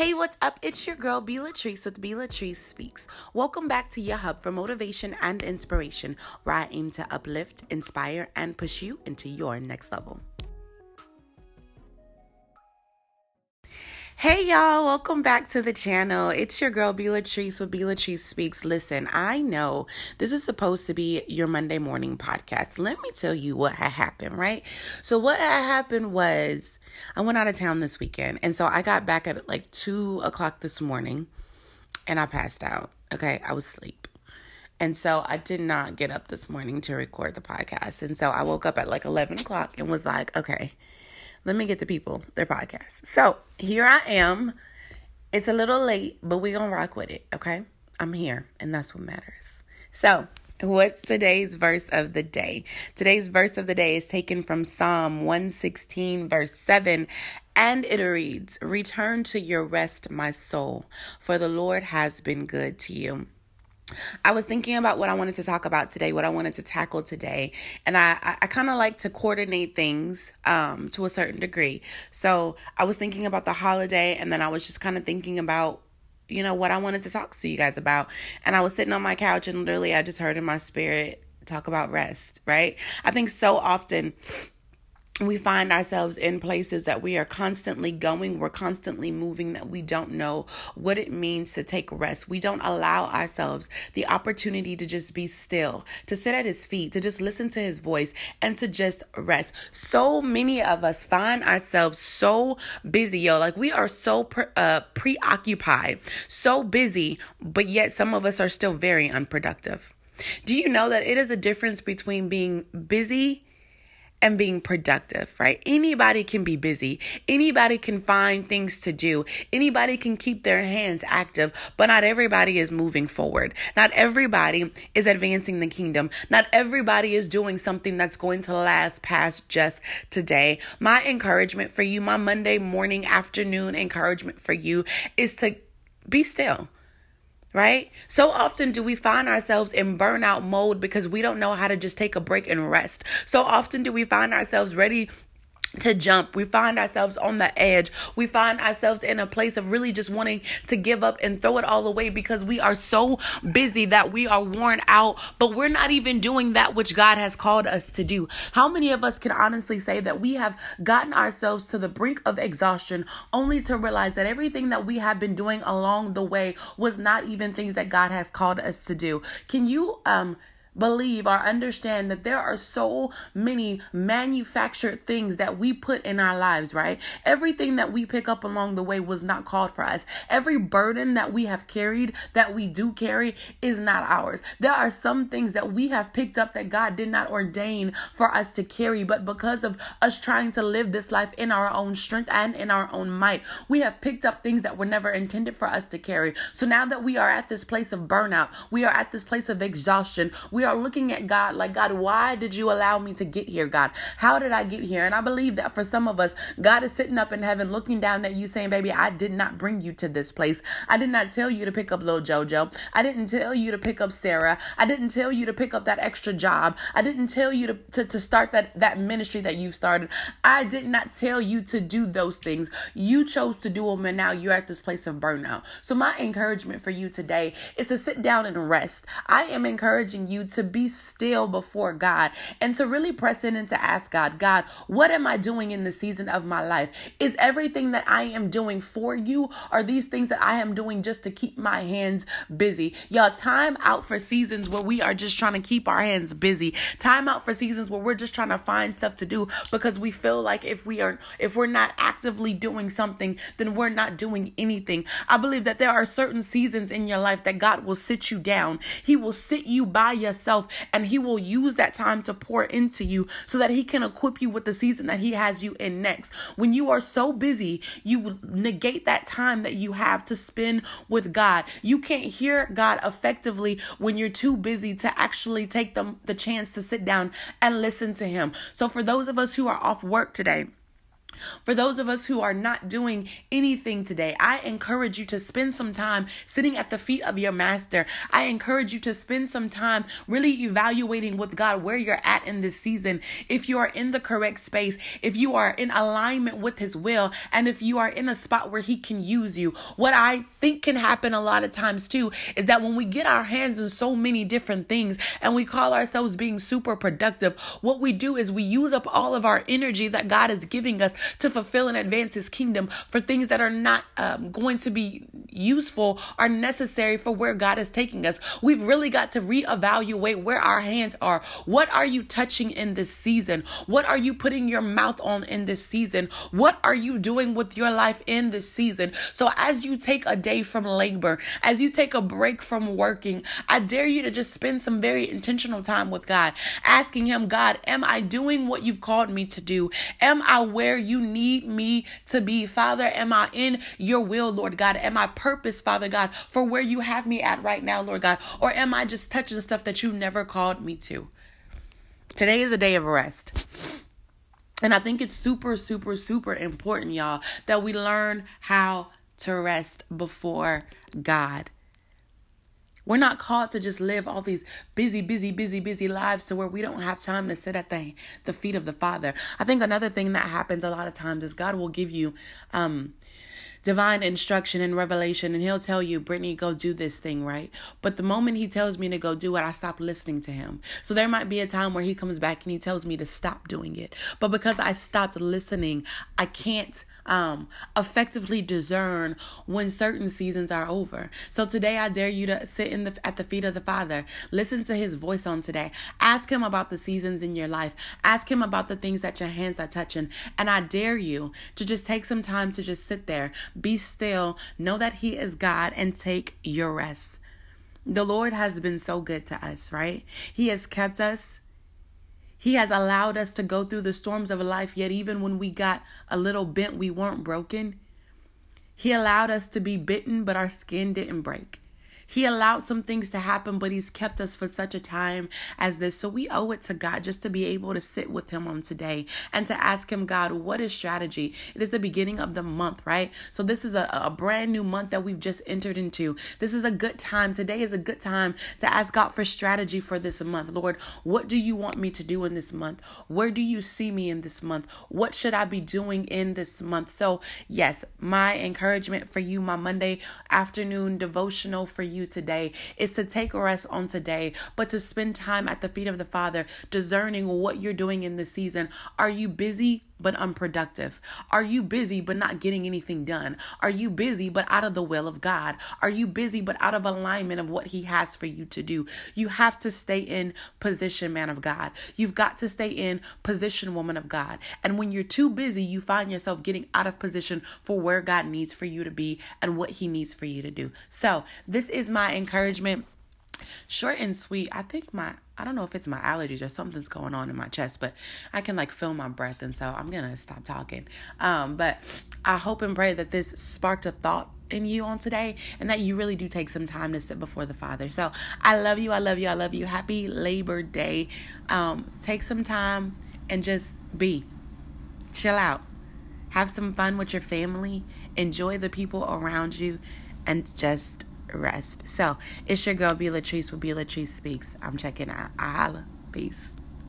Hey, what's up? It's your girl, B. Latrice with B. Latrice Speaks. Welcome back to your hub for motivation and inspiration, where I aim to uplift, inspire, and push you into your next level. Hey y'all, welcome back to the channel. It's your girl B Latrice with B Latrice Speaks. Listen, I know this is supposed to be your Monday morning podcast. Let me tell you what had happened, right? So what had happened was I went out of town this weekend, and so I got back at like two o'clock this morning, and I passed out. Okay, I was asleep. And so I did not get up this morning to record the podcast. And so I woke up at like 11 o'clock and was like, okay, let me get the people their podcast. So here I am. It's a little late, but we're gonna rock with it, okay? I'm here, and that's what matters. So, what's today's verse of the day? Today's verse of the day is taken from Psalm 116, verse 7, and it reads, Return to your rest, my soul, for the Lord has been good to you. I was thinking about what I wanted to talk about today, what I wanted to tackle today, and I I, I kind of like to coordinate things um, to a certain degree. So I was thinking about the holiday, and then I was just kind of thinking about you know what I wanted to talk to you guys about, and I was sitting on my couch, and literally I just heard in my spirit talk about rest. Right? I think so often we find ourselves in places that we are constantly going, we're constantly moving, that we don't know what it means to take rest. We don't allow ourselves the opportunity to just be still, to sit at his feet, to just listen to his voice, and to just rest. So many of us find ourselves so busy, yo. Like we are so pre- uh, preoccupied, so busy, but yet some of us are still very unproductive. Do you know that it is a difference between being busy? And being productive, right? Anybody can be busy. Anybody can find things to do. Anybody can keep their hands active, but not everybody is moving forward. Not everybody is advancing the kingdom. Not everybody is doing something that's going to last past just today. My encouragement for you, my Monday morning, afternoon encouragement for you is to be still right? So often do we find ourselves in burnout mode because we don't know how to just take a break and rest. So often do we find ourselves ready to jump. We find ourselves on the edge. We find ourselves in a place of really just wanting to give up and throw it all away because we are so busy that we are worn out, but we're not even doing that which God has called us to do. How many of us can honestly say that we have gotten ourselves to the brink of exhaustion only to realize that everything that we have been doing along the way was not even things that God has called us to do? Can you um believe or understand that there are so many manufactured things that we put in our lives, right? Everything that we pick up along the way was not called for us. Every burden that we have carried, that we do carry, is not ours. There are some things that we have picked up that God did not ordain for us to carry, but because of us trying to live this life in our own strength and in our own might, we have picked up things that were never intended for us to carry. So now that we are at this place of burnout, we are at this place of exhaustion, we we are looking at God like, God, why did you allow me to get here, God? How did I get here? And I believe that for some of us, God is sitting up in heaven looking down at you saying, Baby, I did not bring you to this place. I did not tell you to pick up little JoJo. I didn't tell you to pick up Sarah. I didn't tell you to pick up that extra job. I didn't tell you to, to, to start that, that ministry that you've started. I did not tell you to do those things. You chose to do them, and now you're at this place of burnout. So, my encouragement for you today is to sit down and rest. I am encouraging you to be still before God and to really press in and to ask God, God, what am I doing in the season of my life? Is everything that I am doing for you? Are these things that I am doing just to keep my hands busy? Y'all, time out for seasons where we are just trying to keep our hands busy. Time out for seasons where we're just trying to find stuff to do because we feel like if we are if we're not actively doing something, then we're not doing anything. I believe that there are certain seasons in your life that God will sit you down. He will sit you by yourself and he will use that time to pour into you so that he can equip you with the season that he has you in next. When you are so busy, you negate that time that you have to spend with God. You can't hear God effectively when you're too busy to actually take the, the chance to sit down and listen to him. So for those of us who are off work today, For those of us who are not doing anything today, I encourage you to spend some time sitting at the feet of your master. I encourage you to spend some time really evaluating with God where you're at in this season. If you are in the correct space, if you are in alignment with his will, and if you are in a spot where he can use you. What I think can happen a lot of times too is that when we get our hands in so many different things and we call ourselves being super productive, what we do is we use up all of our energy that God is giving us to fulfill and advance his kingdom for things that are not um, going to be useful are necessary for where God is taking us. We've really got to reevaluate where our hands are. What are you touching in this season? What are you putting your mouth on in this season? What are you doing with your life in this season? So as you take a day from labor, as you take a break from working, I dare you to just spend some very intentional time with God, asking him, God, am I doing what you've called me to do? Am I where you need me to be? Father, am I in your will, Lord God? Am I purpose, Father God, for where you have me at right now, Lord God? Or am I just touching stuff that you never called me to? Today is a day of rest. And I think it's super, super, super important, y'all, that we learn how to rest before God. We're not called to just live all these busy, busy, busy, busy lives to where we don't have time to sit at the, the feet of the Father. I think another thing that happens a lot of times is God will give you um, divine instruction and revelation, and He'll tell you, Brittany, go do this thing, right? But the moment He tells me to go do it, I stop listening to Him. So there might be a time where He comes back and He tells me to stop doing it. But because I stopped listening, I can't um, effectively discern when certain seasons are over. So today I dare you to sit in the at the feet of the Father. Listen to his voice on today. Ask him about the seasons in your life. Ask him about the things that your hands are touching. And I dare you to just take some time to just sit there, be still, know that he is God and take your rest. The Lord has been so good to us, right? He has kept us. He has allowed us to go through the storms of life, yet, even when we got a little bent, we weren't broken. He allowed us to be bitten, but our skin didn't break. He allowed some things to happen, but He's kept us for such a time as this. So we owe it to God just to be able to sit with Him on today and to ask Him, God, what is strategy? It is the beginning of the month, right? So this is a, a brand new month that we've just entered into. This is a good time. Today is a good time to ask God for strategy for this month. Lord, what do you want me to do in this month? Where do you see me in this month? What should I be doing in this month? So, yes, my encouragement for you, my Monday afternoon devotional for you you today is to take a rest on today, but to spend time at the feet of the Father, discerning what you're doing in this season. Are you busy? But unproductive? Are you busy but not getting anything done? Are you busy but out of the will of God? Are you busy but out of alignment of what He has for you to do? You have to stay in position, man of God. You've got to stay in position, woman of God. And when you're too busy, you find yourself getting out of position for where God needs for you to be and what He needs for you to do. So, this is my encouragement. Short and sweet. I think my I don't know if it's my allergies or something's going on in my chest, but I can like feel my breath, and so I'm gonna stop talking. Um, but I hope and pray that this sparked a thought in you on today and that you really do take some time to sit before the Father. So I love you, I love you, I love you. Happy Labor Day. Um, take some time and just be. Chill out. Have some fun with your family. Enjoy the people around you and just rest. So it's your girl, B Latrice with B Latrice Speaks. I'm checking out. I holla. Peace.